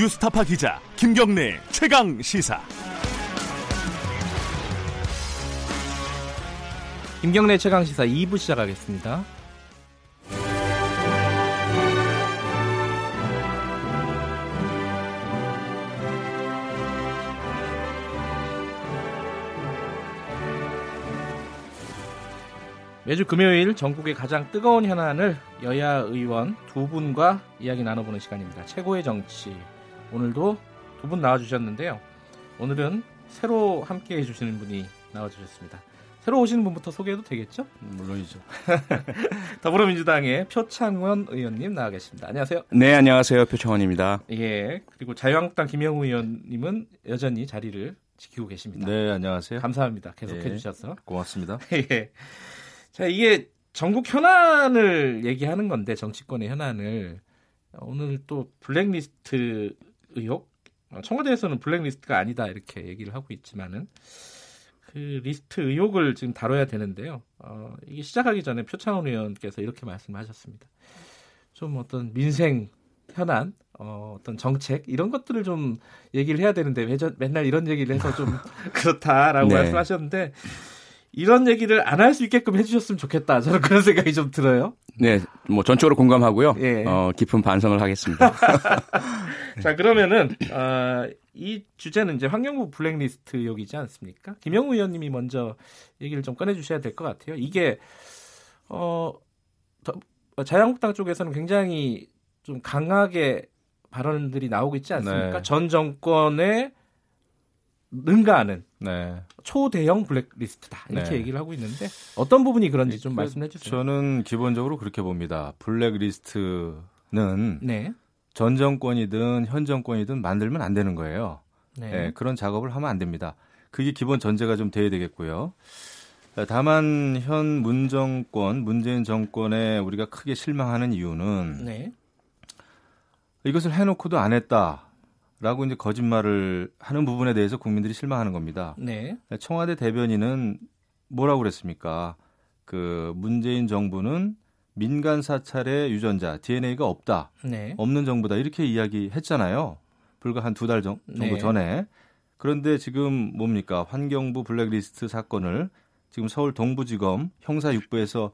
뉴스타파 기자 김경래 최강 시사. 김경래 최강 시사 2부 시작하겠습니다. 매주 금요일 전국의 가장 뜨거운 현안을 여야 의원 두 분과 이야기 나눠보는 시간입니다. 최고의 정치. 오늘도 두 분 나와주셨는데요. 오늘은 새로 함께 해주시는 분이 나와주셨습니다. 새로 오시는 분부터 소개해도 되겠죠? 물론이죠. 더불어민주당의 표창원 의원님 나와 계십니다. 안녕하세요. 네, 안녕하세요. 표창원입니다. 예. 그리고 자유한국당 김영우 의원님은 여전히 자리를 지키고 계십니다. 네, 안녕하세요. 감사합니다. 계속해 예, 주셔서. 고맙습니다. 예. 자, 이게 전국 현안을 얘기하는 건데 정치권의 현안을 오늘 또 블랙리스트 의혹 어, 청와대에서는 블랙리스트가 아니다 이렇게 얘기를 하고 있지만은 그 리스트 의혹을 지금 다뤄야 되는데요. 어, 이게 시작하기 전에 표창원 의원께서 이렇게 말씀하셨습니다. 좀 어떤 민생 현안, 어, 어떤 정책 이런 것들을 좀 얘기를 해야 되는데 왜 저, 맨날 이런 얘기를 해서 좀 그렇다라고 네. 말씀하셨는데 이런 얘기를 안 할 수 있게끔 해주셨으면 좋겠다. 저는 그런 생각이 좀 들어요. 네, 뭐 전적으로 공감하고요. 예. 어, 깊은 반성을 하겠습니다. 자 그러면은 어, 이 주제는 이제 환경부 블랙리스트 의혹이지 않습니까? 김영우 의원님이 먼저 얘기를 좀 꺼내 주셔야 될 것 같아요. 이게 어, 더- 자유한국당 쪽에서는 굉장히 좀 강하게 발언들이 나오고 있지 않습니까? 네. 전 정권에 능가하는 네. 초대형 블랙리스트다 이렇게 네. 얘기를 하고 있는데 어떤 부분이 그런지 좀 그, 말씀해 주세요. 저는 기본적으로 그렇게 봅니다. 블랙리스트는 네, 전 정권이든 현 정권이든 만들면 안 되는 거예요. 네, 예, 그런 작업을 하면 안 됩니다. 그게 기본 전제가 좀 돼야 되겠고요. 다만 현 문정권, 문재인 정권에 우리가 크게 실망하는 이유는 네, 이것을 해놓고도 안 했다 라고 이제 거짓말을 하는 부분에 대해서 국민들이 실망하는 겁니다. 네, 청와대 대변인은 뭐라고 그랬습니까? 그 문재인 정부는 민간 사찰의 유전자 DNA가 없다, 네, 없는 정부다 이렇게 이야기했잖아요. 불과 한 두 달 정도 네. 전에. 그런데 지금 뭡니까? 환경부 블랙리스트 사건을 지금 서울 동부지검 형사 6부에서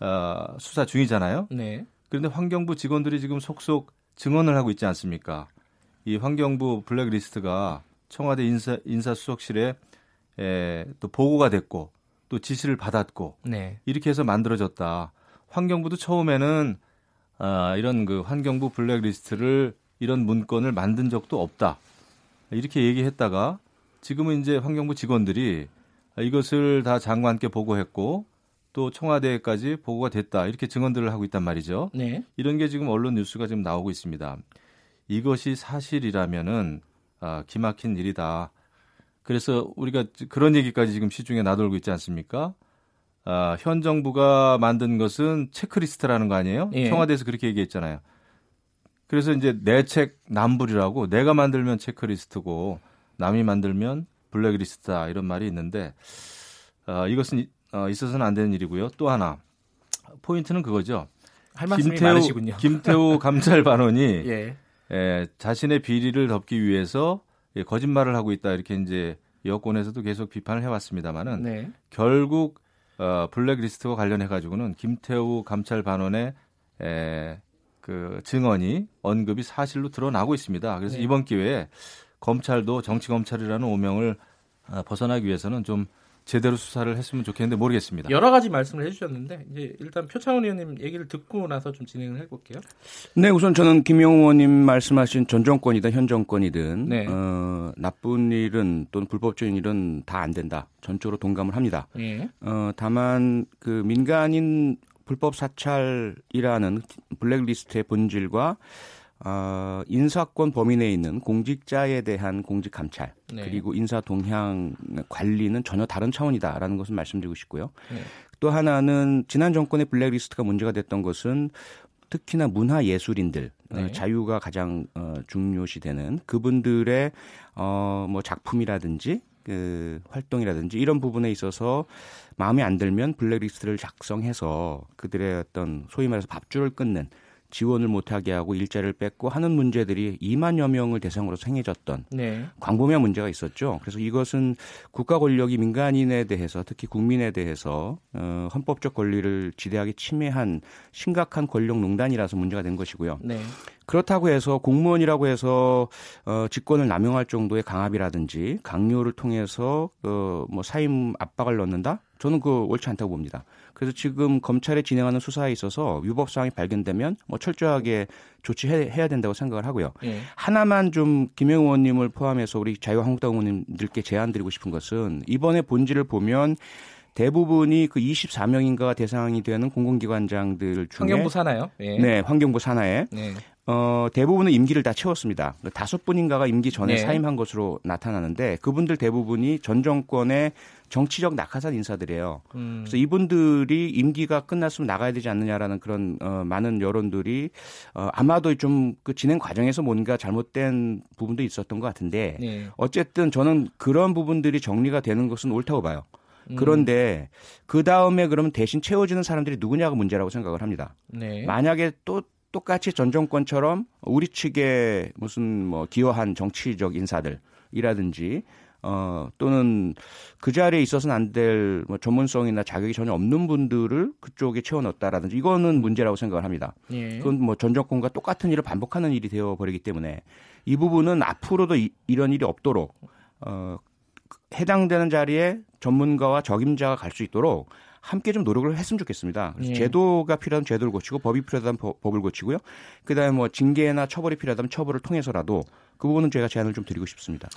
어, 수사 중이잖아요. 네, 그런데 환경부 직원들이 지금 속속 증언을 하고 있지 않습니까? 이 환경부 블랙리스트가 청와대 인사, 인사수석실에 에, 또 보고가 됐고 또 지시를 받았고 네, 이렇게 해서 만들어졌다. 환경부도 처음에는 아, 이런 그 환경부 블랙리스트를 이런 문건을 만든 적도 없다. 이렇게 얘기했다가 지금은 이제 환경부 직원들이 이것을 다 장관께 보고했고 또 청와대까지 보고가 됐다. 이렇게 증언들을 하고 있단 말이죠. 네, 이런 게 지금 언론 뉴스가 지금 나오고 있습니다. 이것이 사실이라면은 아, 기막힌 일이다. 그래서 우리가 그런 얘기까지 지금 시중에 나돌고 있지 않습니까? 아, 현 정부가 만든 것은 체크리스트라는 거 아니에요? 예. 청와대에서 그렇게 얘기했잖아요. 그래서 이제 내책 남불이라고 내가 만들면 체크리스트고 남이 만들면 블랙리스트다 이런 말이 있는데 아, 이것은 이- 어, 있어서는 안 되는 일이고요. 또 하나 포인트는 그거죠. 할 말씀이 많으시군요. 김태우 감찰 반원이 예, 에, 자신의 비리를 덮기 위해서 예, 거짓말을 하고 있다 이렇게 이제 여권에서도 계속 비판을 해왔습니다만은 네, 결국 어, 블랙리스트와 관련해 가지고는 김태우 감찰 반원의 에, 그 증언이 언급이 사실로 드러나고 있습니다. 그래서 네. 이번 기회에 검찰도 정치 검찰이라는 오명을 아, 벗어나기 위해서는 좀 제대로 수사를 했으면 좋겠는데 모르겠습니다. 여러 가지 말씀을 해주셨는데 이제 일단 표창원 의원님 얘기를 듣고 나서 좀 진행을 해볼게요. 네, 우선 저는 김영우 의원님 말씀하신 전 정권이든 현 정권이든 네. 어, 나쁜 일은 또는 불법적인 일은 다 안 된다. 전적으로 동감을 합니다. 예, 어, 다만 그 민간인 불법 사찰이라는 블랙리스트의 본질과 어, 인사권 범위 내에 있는 공직자에 대한 공직 감찰 네. 그리고 인사 동향 관리는 전혀 다른 차원이다라는 것을 말씀드리고 싶고요. 네. 또 하나는 지난 정권의 블랙리스트가 문제가 됐던 것은 특히나 문화 예술인들 어, 네. 자유가 가장 어, 중요시되는 그분들의 어 뭐 작품이라든지 그 활동이라든지 이런 부분에 있어서 마음에 안 들면 블랙리스트를 작성해서 그들의 어떤 소위 말해서 밥줄을 끊는 지원을 못하게 하고 일자리를 뺏고 하는 문제들이 2만여 명을 대상으로 생겨졌던 네. 광범위한 문제가 있었죠. 그래서 이것은 국가 권력이 민간인에 대해서 특히 국민에 대해서 어, 헌법적 권리를 지대하게 침해한 심각한 권력 농단이라서 문제가 된 것이고요. 네. 그렇다고 해서 공무원이라고 해서 어, 직권을 남용할 정도의 강압이라든지 강요를 통해서 어, 뭐 사임 압박을 넣는다? 저는 그 옳지 않다고 봅니다. 그래서 지금 검찰에 진행하는 수사에 있어서 위법 사항이 발견되면 뭐 철저하게 조치해야 된다고 생각을 하고요. 예. 하나만 좀 김영 의원님을 포함해서 우리 자유한국당 의원님들께 제안드리고 싶은 것은 이번에 본질을 보면 대부분이 그 24명인가 대상이 되는 공공기관장들 중에 환경부 사나요? 예. 네 환경부 산하에 네. 어, 대부분은 임기를 다 채웠습니다. 다섯 분인가가 임기 전에 네. 사임한 것으로 나타나는데 그분들 대부분이 전 정권의 정치적 낙하산 인사들이에요. 음. 그래서 이분들이 임기가 끝났으면 나가야 되지 않느냐라는 그런 어, 많은 여론들이 어, 아마도 좀 그 진행 과정에서 뭔가 잘못된 부분도 있었던 것 같은데 네. 어쨌든 저는 그런 부분들이 정리가 되는 것은 옳다고 봐요. 음. 그런데 그 다음에 그러면 대신 채워지는 사람들이 누구냐가 문제라고 생각을 합니다. 네. 만약에 또 똑같이 전 정권처럼 우리 측에 무슨 뭐 기여한 정치적 인사들이라든지 어 또는 그 자리에 있어서는 안 될 뭐 전문성이나 자격이 전혀 없는 분들을 그쪽에 채워 넣었다라든지 이거는 문제라고 생각을 합니다. 예. 그건 뭐 전 정권과 똑같은 일을 반복하는 일이 되어 버리기 때문에 이 부분은 앞으로도 이, 이런 일이 없도록 어 해당되는 자리에 전문가와 적임자가 갈 수 있도록 함께 좀 노력을 했으면 좋겠습니다. 그래서 예. 제도가 필요하면 제도를 고치고 법이 필요하다면 법- 법을 고치고요. 그다음에 뭐 징계나 처벌이 필요하다면 처벌을 통해서라도 그 부분은 제가 제안을 좀 드리고 싶습니다.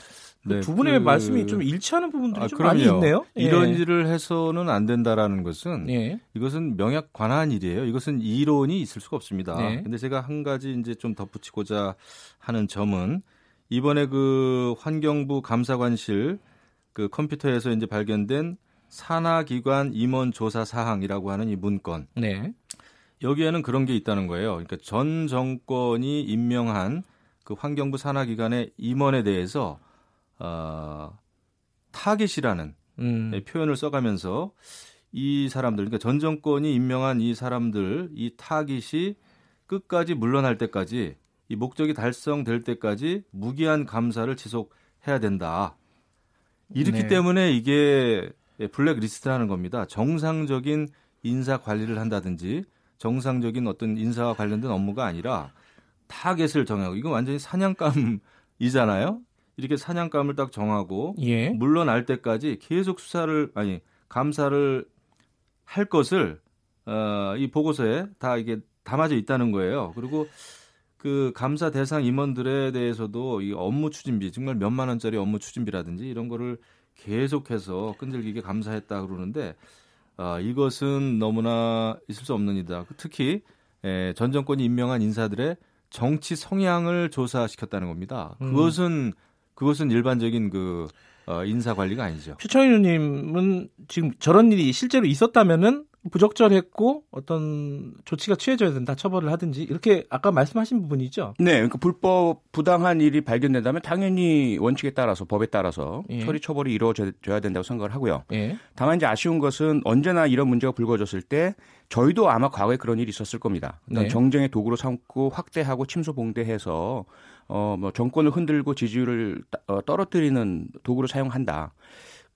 네, 두 분의 그- 말씀이 좀 일치하는 부분들이 아, 좀 많이 그럼요. 있네요. 예. 이런 일을 해서는 안 된다라는 것은 예. 이것은 명약 관한 일이에요. 이것은 이론이 있을 수가 없습니다. 네. 근데 제가 한 가지 이제 좀 덧붙이고자 하는 점은 이번에 그 환경부 감사관실 그 컴퓨터에서 이제 발견된 산하기관 임원 조사 사항이라고 하는 이 문건 네. 여기에는 그런 게 있다는 거예요. 그러니까 전 정권이 임명한 그 환경부 산하기관의 임원에 대해서 어, 타깃이라는 음. 네, 표현을 써가면서 이 사람들, 그러니까 전 정권이 임명한 이 사람들, 이 타깃이 끝까지 물러날 때까지 이 목적이 달성될 때까지 무기한 감사를 지속해야 된다. 이렇기 네. 때문에 이게 블랙리스트라는 겁니다. 정상적인 인사 관리를 한다든지 정상적인 어떤 인사와 관련된 업무가 아니라 타겟을 정하고 이건 완전히 사냥감이잖아요. 이렇게 사냥감을 딱 정하고 예. 물러날 때까지 계속 수사를 아니 감사를 할 것을 어, 이 보고서에 다 이게 담아져 있다는 거예요. 그리고 그 감사 대상 임원들에 대해서도 이 업무 추진비 정말 몇만 원짜리 업무 추진비라든지 이런 거를 계속해서 끈질기게 감사했다 그러는데 아, 이것은 너무나 있을 수 없는 일이다. 특히 에, 전 정권이 임명한 인사들의 정치 성향을 조사시켰다는 겁니다. 음. 그것은 그것은 일반적인 그 어, 인사 관리가 아니죠. 의원님은 지금 저런 일이 실제로 있었다면은 부적절했고 어떤 조치가 취해져야 된다 처벌을 하든지 이렇게 아까 말씀하신 부분이죠. 네, 그러니까 불법 부당한 일이 발견된다면 당연히 원칙에 따라서 법에 따라서 예. 처리 처벌이 이루어져야 된다고 생각을 하고요. 예. 다만 이제 아쉬운 것은 언제나 이런 문제가 불거졌을 때 저희도 아마 과거에 그런 일이 있었을 겁니다. 네. 정쟁의 도구로 삼고 확대하고 침소봉대해서 어뭐 정권을 흔들고 지지율을 따- 어, 떨어뜨리는 도구로 사용한다.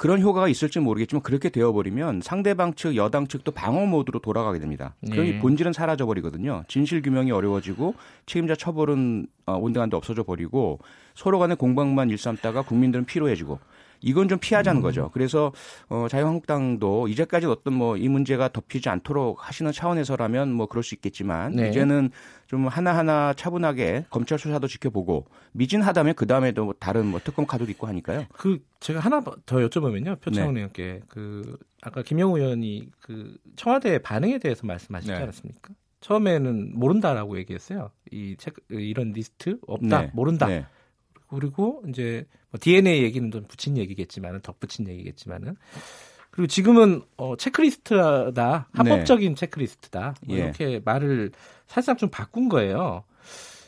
그런 효과가 있을지 모르겠지만 그렇게 되어버리면 상대방 측 여당 측도 방어 모드로 돌아가게 됩니다. 그러니 네. 본질은 사라져 버리거든요. 진실 규명이 어려워지고 책임자 처벌은 어, 온데간데 없어져 버리고 서로 간의 공방만 일삼다가 국민들은 피로해지고 이건 좀 피하자는 거죠. 그래서 어, 자유한국당도 이제까지 어떤 뭐 이 문제가 덮이지 않도록 하시는 차원에서라면 뭐 그럴 수 있겠지만 네. 이제는 좀 하나하나 차분하게 검찰 수사도 지켜보고 미진하다면 그 다음에도 뭐 다른 뭐 특검 카드도 있고 하니까요. 그 제가 하나 더 여쭤보면요. 네. 표창원 의원께 그 아까 김영우 의원이 그 청와대 반응에 대해서 말씀하시지 네. 않았습니까? 처음에는 모른다라고 얘기했어요. 이 책, 이런 리스트 없다, 네. 모른다. 네. 그리고 이제 뭐 DNA 얘기는 좀 붙인 얘기겠지만은 덧붙인 얘기겠지만은 그리고 지금은 어 체크리스트다 합법적인 체크리스트다 뭐 예. 이렇게 말을 살짝 좀 바꾼 거예요.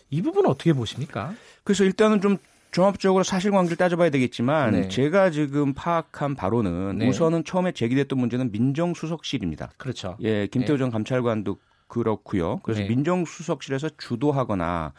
이 부분 은 어떻게 보십니까? 그래서 일단은 좀 종합적으로 사실관계를 따져봐야 되겠지만 네. 제가 지금 파악한 바로는 네. 우선은 처음에 제기됐던 문제는 민정수석실입니다. 그렇죠. 예, 김태우 전 감찰관도 그렇고요. 그래서 네. 민정수석실에서 주도하거나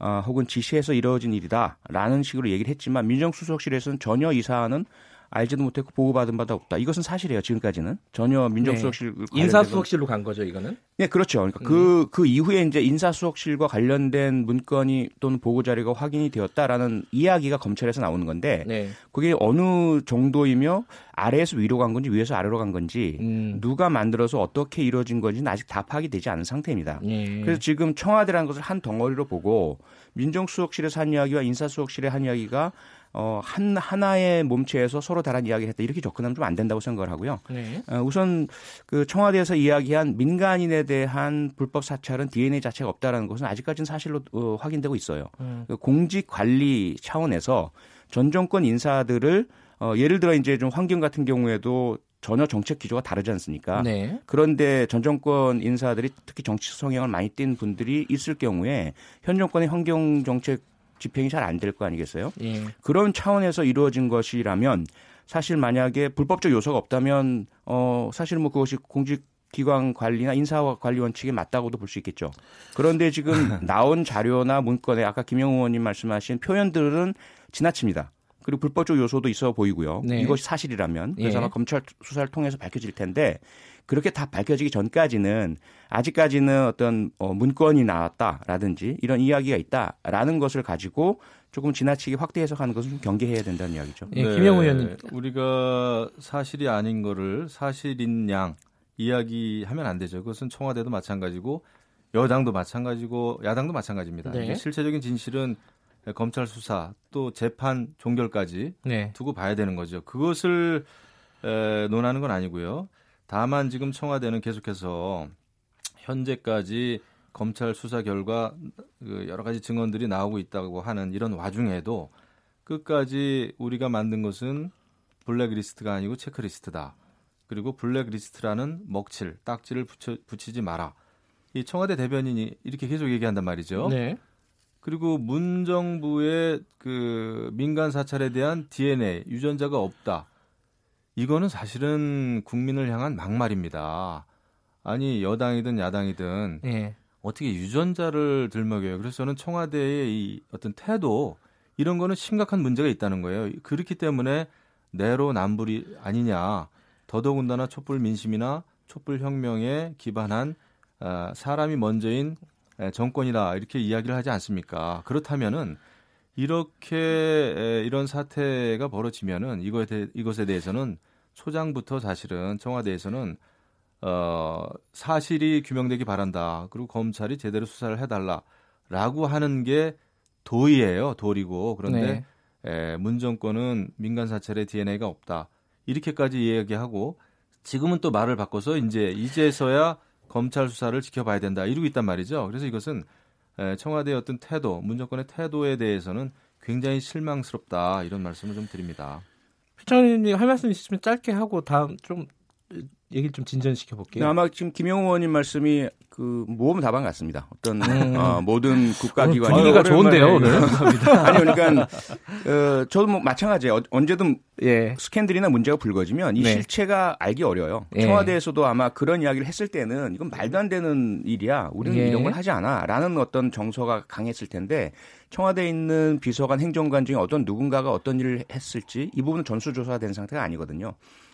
어, 혹은 지시해서 이루어진 일이다라는 식으로 얘기를 했지만 민정수석실에서는 전혀 이 사안은 알지도 못했고 보고받은 바도 없다. 이것은 사실이에요. 지금까지는 전혀 민정수석실 건- 인사수석실로 간 거죠, 이거는? 네, 그렇죠. 그러니까 그, 그 이후에 이제 인사수석실과 관련된 문건이 또는 보고 자료가 확인이 되었다라는 이야기가 검찰에서 나오는 건데 네. 그게 어느 정도이며 아래에서 위로 간 건지 위에서 아래로 간 건지 음. 누가 만들어서 어떻게 이루어진 건지는 아직 다 파악이 되지 않은 상태입니다. 예. 그래서 지금 청와대라는 것을 한 덩어리로 보고 민정수석실에서 한 이야기와 인사수석실의 한 이야기가 어, 한 하나의 몸체에서 서로 다른 이야기를 했다 이렇게 접근하면 좀 안 된다고 생각을 하고요. 네. 어, 우선 그 청와대에서 이야기한 민간인에 대한 불법 사찰은 DNA 자체가 없다라는 것은 아직까지는 사실로 어, 확인되고 있어요. 음. 그 공직 관리 차원에서 전 정권 인사들을 어, 예를 들어 이제 좀 환경 같은 경우에도 전혀 정책 기조가 다르지 않습니까? 네. 그런데 전 정권 인사들이 특히 정치 성향을 많이 띈 분들이 있을 경우에 현 정권의 환경 정책 집행이 잘 안 될 거 아니겠어요? 예. 그런 차원에서 이루어진 것이라면 사실 만약에 불법적 요소가 없다면 어 사실 뭐 그것이 공직 기관 관리나 인사 관리 원칙에 맞다고도 볼 수 있겠죠. 그런데 지금 나온 자료나 문건에 아까 김영우 의원님 말씀하신 표현들은 지나칩니다. 그리고 불법적 요소도 있어 보이고요. 네. 이것이 사실이라면 그래서 예. 아마 검찰 수사를 통해서 밝혀질 텐데 그렇게 다 밝혀지기 전까지는 아직까지는 어떤 어, 문건이 나왔다라든지 이런 이야기가 있다라는 것을 가지고 조금 지나치게 확대 해석하는 것은 좀 경계해야 된다는 이야기죠. 예, 김영우 의원님. 우리가 사실이 아닌 거를 사실인 양 이야기하면 안 되죠. 그것은 청와대도 마찬가지고 여당도 마찬가지고 야당도 마찬가지입니다. 네. 실체적인 진실은 검찰 수사 또 재판 종결까지 네. 두고 봐야 되는 거죠. 그것을 에, 논하는 건 아니고요. 다만 지금 청와대는 계속해서 현재까지 검찰 수사 결과 그 여러 가지 증언들이 나오고 있다고 하는 이런 와중에도 끝까지 우리가 만든 것은 블랙리스트가 아니고 체크리스트다. 그리고 블랙리스트라는 먹칠, 딱지를 붙여, 붙이지 마라. 이 청와대 대변인이 이렇게 계속 얘기한단 말이죠. 네. 그리고 문 정부의 그 민간 사찰에 대한 DNA 유전자가 없다. 이거는 사실은 국민을 향한 막말입니다. 아니 여당이든 야당이든 예. 어떻게 유전자를 들먹여요. 그래서 저는 청와대의 이 어떤 태도 이런 거는 심각한 문제가 있다는 거예요. 그렇기 때문에 내로남불이 아니냐. 더더군다나 촛불 민심이나 촛불 혁명에 기반한 아, 사람이 먼저인 에, 정권이다 이렇게 이야기를 하지 않습니까? 그렇다면은 이렇게 에, 이런 사태가 벌어지면은 이거에 대, 이것에 대해서는 초장부터 사실은 청와대에서는 어, 사실이 규명되기 바란다. 그리고 검찰이 제대로 수사를 해달라라고 하는 게 도의예요. 도리고 그런데 네. 에, 문 정권은 민간 사찰에 DNA가 없다. 이렇게까지 이야기하고 지금은 또 말을 바꿔서 이제 이제서야 검찰 수사를 지켜봐야 된다 이러고 있단 말이죠. 그래서 이것은 에, 청와대의 어떤 태도, 문 정권의 태도에 대해서는 굉장히 실망스럽다 이런 말씀을 좀 드립니다. 피청님 할 말씀 있으시면 짧게 하고 다음 좀 얘기를 좀 진전시켜 볼게요. 아마 지금 김영우 의원님 말씀이 그 모험 답안 같습니다. 어떤 음. 어, 모든 국가기관이 분위기가 좋은데요, 오늘. 아니 그러니까 어, 저도 뭐 마찬가지예요. 어, 언제든 예. 스캔들이나 문제가 불거지면 이 네. 실체가 알기 어려요. 예. 청와대에서도 아마 그런 이야기를 했을 때는 이건 말도 안 되는 일이야. 우리는 예. 이런 걸 하지 않아.라는 어떤 정서가 강했을 텐데 청와대에 있는 비서관, 행정관 중에 어떤 누군가가 어떤 일을 했을지 이 부분은 전수조사가 된 상태가 아니거든요.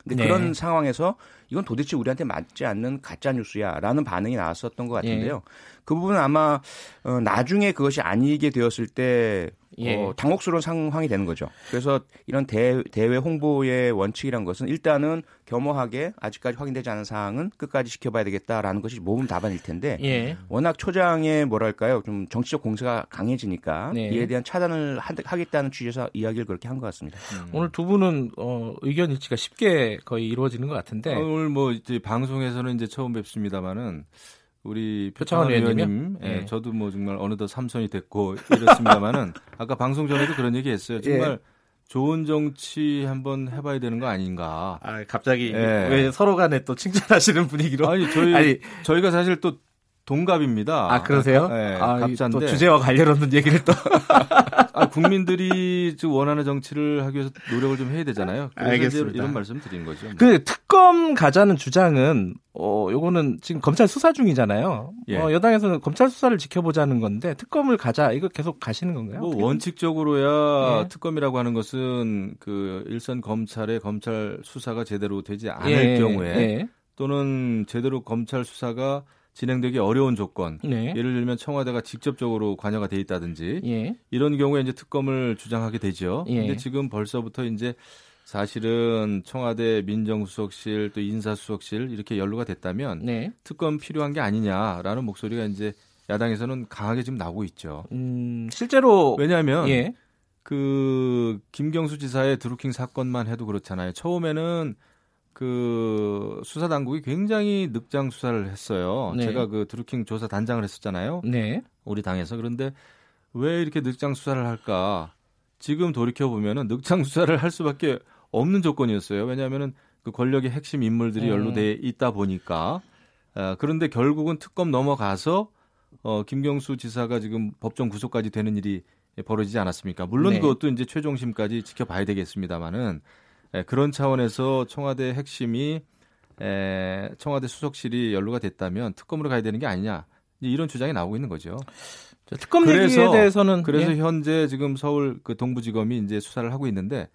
근데 네. 그런 상황에서 이건 도대체 우리한테 맞지 않는 가짜 뉴스야라는 반응이 나 왔었던 것 같은데요. 그 부분은 아마 어, 나중에 그것이 아니게 되었을 때 예. 어, 당혹스러운 상황이 되는 거죠. 그래서 이런 대, 대외 홍보의 원칙이란 것은 일단은 겸허하게 아직까지 확인되지 않은 사항은 끝까지 지켜봐야 되겠다라는 것이 모범 답안일 텐데 예. 워낙 초장의 뭐랄까요 좀 정치적 공세가 강해지니까 네. 이에 대한 차단을 하, 하겠다는 취지에서 이야기를 그렇게 한 것 같습니다. 오늘 두 분은 어, 의견 일치가 쉽게 거의 이루어지는 것 같은데 아, 오늘 뭐 이제 방송에서는 이제 처음 뵙습니다만은 우리 표창원? 의원님, 예, 예. 저도 뭐 정말 어느덧 삼선이 됐고 이렇습니다만은 아까 방송 전에도 그런 얘기했어요. 정말 예. 좋은 정치 한번 해봐야 되는 거 아닌가. 아, 갑자기 예. 왜 서로 간에 또 칭찬하시는 분위기로 아니 저희 아니, 저희가 사실 또 동갑입니다. 아 그러세요? 예, 아, 이 갑자인데 또 주제와 관련 없는 얘기를 또 아, 국민들이 좀 원하는 정치를 하기 위해서 노력을 좀 해야 되잖아요. 알겠습니다. 이런 말씀 드린 거죠. 그 특검 가자는 주장은 어 요거는 지금 검찰 수사 중이잖아요. 예. 어, 여당에서는 검찰 수사를 지켜보자는 건데 특검을 가자 이거 계속 가시는 건가요? 뭐 원칙적으로야 예. 특검이라고 하는 것은 그 일선 검찰의 검찰 수사가 제대로 되지 않을 예, 경우에 예. 또는 제대로 검찰 수사가 진행되기 어려운 조건 네. 예를 들면 청와대가 직접적으로 관여가 돼 있다든지 예. 이런 경우에 이제 특검을 주장하게 되죠. 예. 근데 지금 벌써부터 이제 사실은 청와대 민정수석실 또 인사수석실 이렇게 연루가 됐다면 네. 특검 필요한 게 아니냐라는 목소리가 이제 야당에서는 강하게 지금 나오고 있죠. 음, 실제로 왜냐하면 예. 그 김경수 지사의 드루킹 사건만 해도 그렇잖아요. 처음에는 그 수사 당국이 굉장히 늑장 수사를 했어요. 네. 제가 그 드루킹 조사 단장을 했었잖아요. 네. 우리 당에서 그런데 왜 이렇게 늑장 수사를 할까? 지금 돌이켜 보면은 늑장 수사를 할 수밖에 없는 조건이었어요. 왜냐하면은 그 권력의 핵심 인물들이 음. 연루돼 있다 보니까. 아, 그런데 결국은 특검 넘어가서 어, 김경수 지사가 지금 법정 구속까지 되는 일이 벌어지지 않았습니까? 물론 네. 그것도 이제 최종심까지 지켜봐야 되겠습니다만은 에, 그런 차원에서 청와대 핵심이 에, 청와대 수석실이 연루가 됐다면 특검으로 가야 되는 게 아니냐 이런 주장이 나오고 있는 거죠. 저 특검 그래서- 얘기에 대해서는 그래서 예. 현재 지금 서울 그 동부지검이 이제 수사를 하고 있는데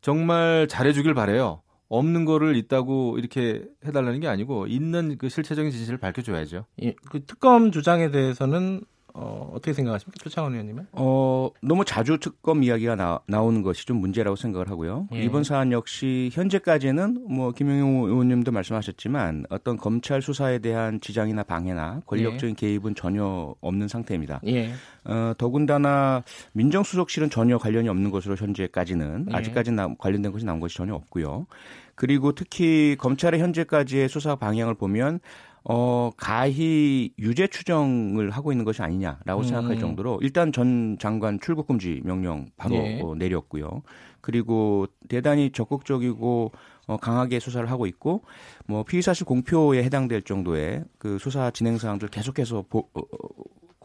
정말 잘해주길 바래요. 없는 거를 있다고 이렇게 해달라는 게 아니고 있는 그 실체적인 진실을 밝혀줘야죠. 예, 그 특검 주장에 대해서는 어, 어떻게 생각하십니까? 표창원 의원님은? 어, 너무 자주 특검 이야기가 나, 나오는 것이 좀 문제라고 생각을 하고요. 예. 이번 사안 역시 현재까지는 뭐 김영용 의원님도 말씀하셨지만 어떤 검찰 수사에 대한 지장이나 방해나 권력적인 개입은 전혀 없는 상태입니다. 예. 어, 더군다나 민정수석실은 전혀 관련이 없는 것으로 현재까지는 예. 아직까지는 나- 관련된 것이 나온 것이 전혀 없고요. 그리고 특히 검찰의 현재까지의 수사 방향을 보면 어, 가히 유죄 추정을 하고 있는 것이 아니냐라고 음. 생각할 정도로 일단 전 장관 출국 금지 명령 바로 예. 어, 내렸고요. 그리고 대단히 적극적이고 어, 강하게 수사를 하고 있고 뭐 피의 사실 공표에 해당될 정도의 그 수사 진행 사항들 계속해서 보- 어, 어,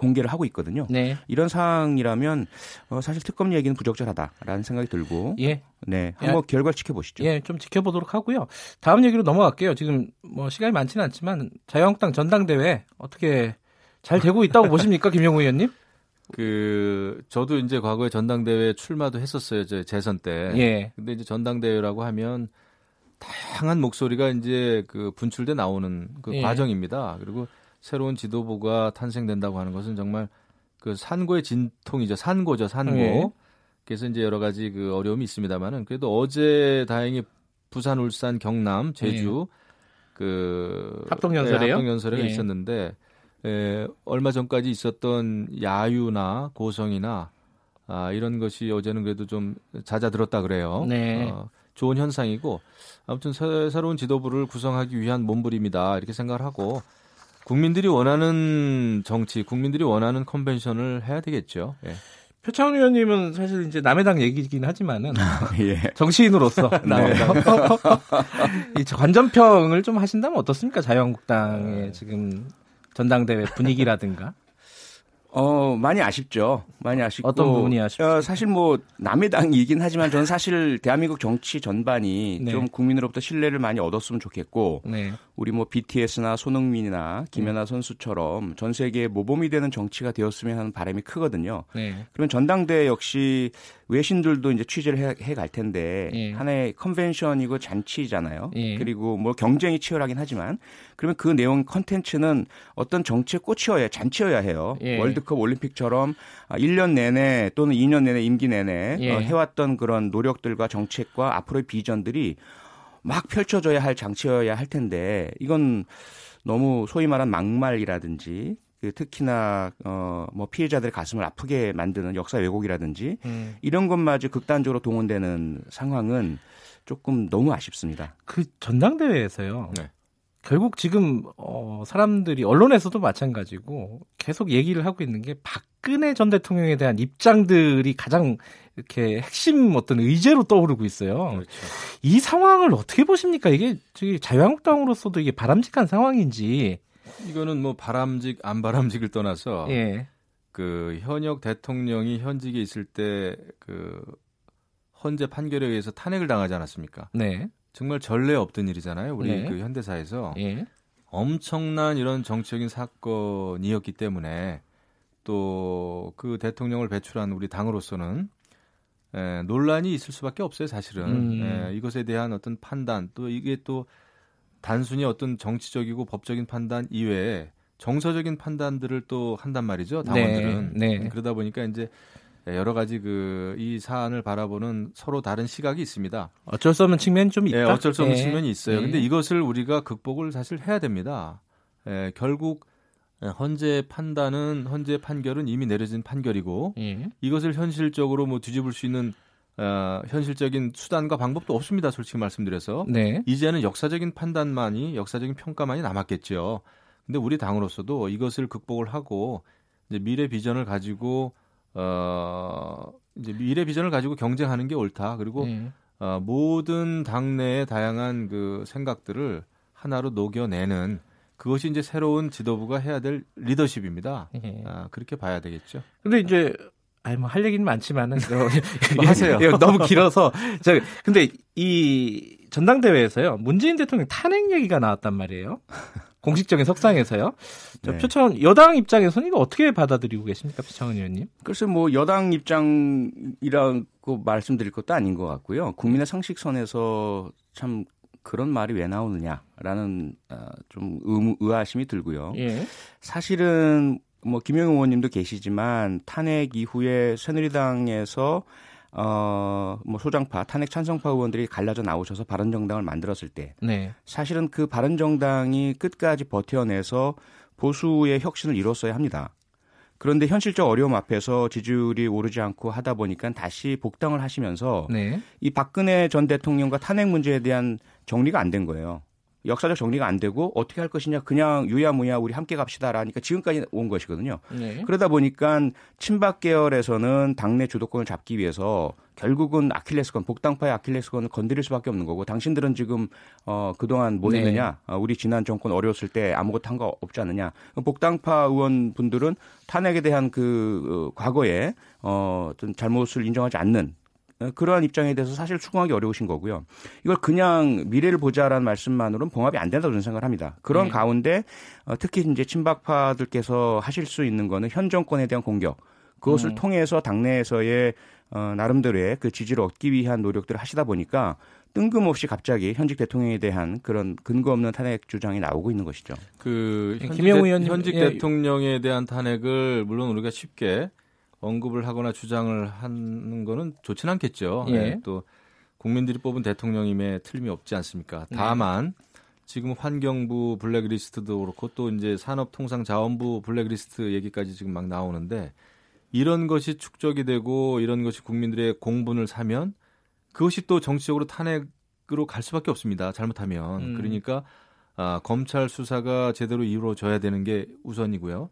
공개를 하고 있거든요. 네. 이런 상황이라면 어, 사실 특검 얘기는 부적절하다라는 생각이 들고 예. 네 한번 결과 지켜보시죠. 예, 좀 지켜보도록 하고요. 다음 얘기로 넘어갈게요. 지금 뭐 시간이 많지는 않지만 자유한국당 전당대회 어떻게 잘 되고 있다고 보십니까, 김영우 의원님? 그 저도 이제 과거에 전당대회 출마도 했었어요. 제 재선 때. 예. 근데 이제 전당대회라고 하면 다양한 목소리가 이제 그 분출돼 나오는 그 예. 과정입니다. 그리고 새로운 지도부가 탄생된다고 하는 것은 정말 그 산고의 진통이죠. 산고죠, 산고. 예. 그래서 이제 여러 가지 그 어려움이 있습니다만은 그래도 어제 다행히 부산, 울산, 경남, 제주 그 합동 연설이에요? 네, 합동 연설회가 예. 있었는데 에, 얼마 전까지 있었던 야유나 고성이나 아, 이런 것이 어제는 그래도 좀 잦아들었다 그래요. 네. 어, 좋은 현상이고 아무튼 새, 새로운 지도부를 구성하기 위한 몸부림이다 이렇게 생각을 하고 국민들이 원하는 정치, 국민들이 원하는 컨벤션을 해야 되겠죠. 예. 표창원 의원님은 사실 이제 남해당 얘기긴 하지만은 예. 정치인으로서 남해당 이 관전평을 좀 하신다면 어떻습니까? 자유한국당의 지금 전당대회 분위기라든가 어, 많이 아쉽죠. 많이 아쉽고. 어떤 부분이 아쉽습니까? 어, 사실 뭐, 남의 당이긴 하지만 저는 사실 대한민국 정치 전반이 네. 좀 국민으로부터 신뢰를 많이 얻었으면 좋겠고, 네. 우리 뭐 BTS나 손흥민이나 김연아 선수처럼 전 세계에 모범이 되는 정치가 되었으면 하는 바람이 크거든요. 네. 그러면 전당대 역시 외신들도 이제 취재를 해 갈 텐데 예. 하나의 컨벤션이고 잔치잖아요. 예. 그리고 뭐 경쟁이 치열하긴 하지만 그러면 그 내용 컨텐츠는 어떤 정치의 꽃이어야 잔치여야 해요. 예. 월드 컵 올림픽처럼 1년 내내 또는 2년 내내 임기 내내 예. 어, 해왔던 그런 노력들과 정책과 앞으로의 비전들이 막 펼쳐져야 할 장치여야 할 텐데 이건 너무 소위 말한 막말이라든지 그 특히나 어뭐 피해자들의 가슴을 아프게 만드는 역사 왜곡이라든지 음. 이런 것마저 극단적으로 동원되는 상황은 조금 너무 아쉽습니다. 그 전당대회에서요. 네. 결국 지금 어, 사람들이 언론에서도 마찬가지고 계속 얘기를 하고 있는 게 박근혜 전 대통령에 대한 입장들이 가장 이렇게 핵심 어떤 의제로 떠오르고 있어요. 그렇죠. 이 상황을 어떻게 보십니까? 이게 저기 자유한국당으로서도 이게 바람직한 상황인지. 이거는 뭐 바람직 안 바람직을 떠나서 예. 그 현역 대통령이 현직에 있을 때 그 헌재 판결에 의해서 탄핵을 당하지 않았습니까? 네. 정말 전례 없던 일이잖아요. 우리 네. 그 현대사에서 예. 엄청난 이런 정치적인 사건이었기 때문에 또 그 대통령을 배출한 우리 당으로서는 에, 논란이 있을 수밖에 없어요, 사실은. 음. 에, 이것에 대한 어떤 판단 또 이게 또 단순히 어떤 정치적이고 법적인 판단 이외에 정서적인 판단들을 또 한단 말이죠, 당원들은. 네, 네. 그러다 보니까 이제 여러 가지 그 이 사안을 바라보는 서로 다른 시각이 있습니다. 어쩔 수 없는 측면이 좀 있다. 예, 어쩔 수 없는 예. 측면이 있어요. 예. 근데 이것을 우리가 극복을 사실 해야 됩니다. 예, 결국 예, 헌재 판단은 헌재 판결은 이미 내려진 판결이고 예. 이것을 현실적으로 뭐 뒤집을 수 있는 어, 현실적인 수단과 방법도 없습니다. 솔직히 말씀드려서 네. 이제는 역사적인 판단만이 역사적인 평가만이 남았겠죠. 근데 우리 당으로서도 이것을 극복을 하고 이제 미래 비전을 가지고 어 이제 미래 비전을 가지고 경쟁하는 게 옳다. 그리고 예. 어, 모든 당내의 다양한 그 생각들을 하나로 녹여내는 그것이 이제 새로운 지도부가 해야 될 리더십입니다. 예. 아, 그렇게 봐야 되겠죠. 근데 이제 아니 뭐 할 얘기는 많지만은 뭐 하세요. 예, 너무 길어서 저 근데 이 전당대회에서요 문재인 대통령 탄핵 얘기가 나왔단 말이에요. 공식적인 석상에서요. 저 네. 표창원 여당 입장에서는 이거 어떻게 받아들이고 계십니까, 표창원 의원님? 글쎄 뭐 여당 입장이라고 말씀드릴 것도 아닌 것 같고요. 국민의 상식선에서 참 그런 말이 왜 나오느냐라는 어, 좀 의아심이 들고요. 예. 사실은 뭐 김영우 의원님도 계시지만 탄핵 이후에 새누리당에서 어 뭐 소장파 탄핵 찬성파 의원들이 갈라져 나오셔서 바른정당을 만들었을 때 네. 사실은 그 바른정당이 끝까지 버텨내서 보수의 혁신을 이뤘어야 합니다. 그런데 현실적 어려움 앞에서 지지율이 오르지 않고 하다 보니까 다시 복당을 하시면서 네. 이 박근혜 전 대통령과 탄핵 문제에 대한 정리가 안 된 거예요. 역사적 정리가 안 되고 어떻게 할 것이냐 그냥 유야무야 우리 함께 갑시다라니까 지금까지 온 것이거든요. 네. 그러다 보니까 친박 계열에서는 당내 주도권을 잡기 위해서 결국은 아킬레스건 복당파의 아킬레스건을 건드릴 수밖에 없는 거고 당신들은 지금 어 그동안 뭐 네. 했느냐 어, 우리 지난 정권 어려웠을 때 아무것도 한 거 없지 않느냐 복당파 의원분들은 탄핵에 대한 그 어, 과거에 어 어떤 잘못을 인정하지 않는 어, 그러한 입장에 대해서 사실 추궁하기 어려우신 거고요. 이걸 그냥 미래를 보자라는 말씀만으로는 봉합이 안 된다고 저는 생각을 합니다. 그런 네. 가운데 어, 특히 이제 친박파들께서 하실 수 있는 거는 현 정권에 대한 공격. 그것을 음. 통해서 당내에서의 어, 나름대로의 그 지지를 얻기 위한 노력들을 하시다 보니까 뜬금없이 갑자기 현직 대통령에 대한 그런 근거 없는 탄핵 주장이 나오고 있는 것이죠. 그 예, 현직, 김영우 현직 예. 대통령에 대한 탄핵을 물론 우리가 쉽게 언급을 하거나 주장을 하는 거는 좋진 않겠죠. 예. 예, 또 국민들이 뽑은 대통령임에 틀림이 없지 않습니까? 네. 다만 지금 환경부 블랙리스트도 그렇고 또 이제 산업통상자원부 블랙리스트 얘기까지 지금 막 나오는데 이런 것이 축적이 되고 이런 것이 국민들의 공분을 사면 그것이 또 정치적으로 탄핵으로 갈 수밖에 없습니다. 잘못하면 음. 그러니까 아, 검찰 수사가 제대로 이루어져야 되는 게 우선이고요.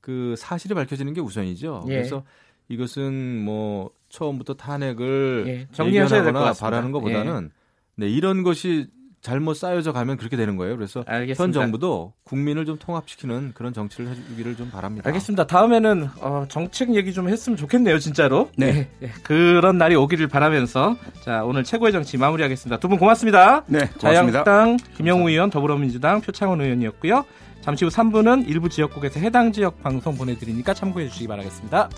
그 사실이 밝혀지는 게 우선이죠. 예. 그래서 이것은 뭐 처음부터 탄핵을 예, 정리하셔야 될것 얘기하거나 같습니다. 예. 바라는 것보다는 네, 이런 것이 잘못 쌓여져 가면 그렇게 되는 거예요. 그래서 알겠습니다. 현 정부도 국민을 좀 통합시키는 그런 정치를 해주기를 좀 바랍니다. 알겠습니다. 다음에는 어, 정책 얘기 좀 했으면 좋겠네요, 진짜로. 네. 예, 예. 그런 날이 오기를 바라면서 자 오늘 최고의 정치 마무리하겠습니다. 두 분 고맙습니다. 네, 고맙습니다. 자유한국당 김영우 의원, 더불어민주당 표창원 의원이었고요. 잠시 후 3부는 일부 지역국에서 해당 지역 방송 보내드리니까 참고해 주시기 바라겠습니다.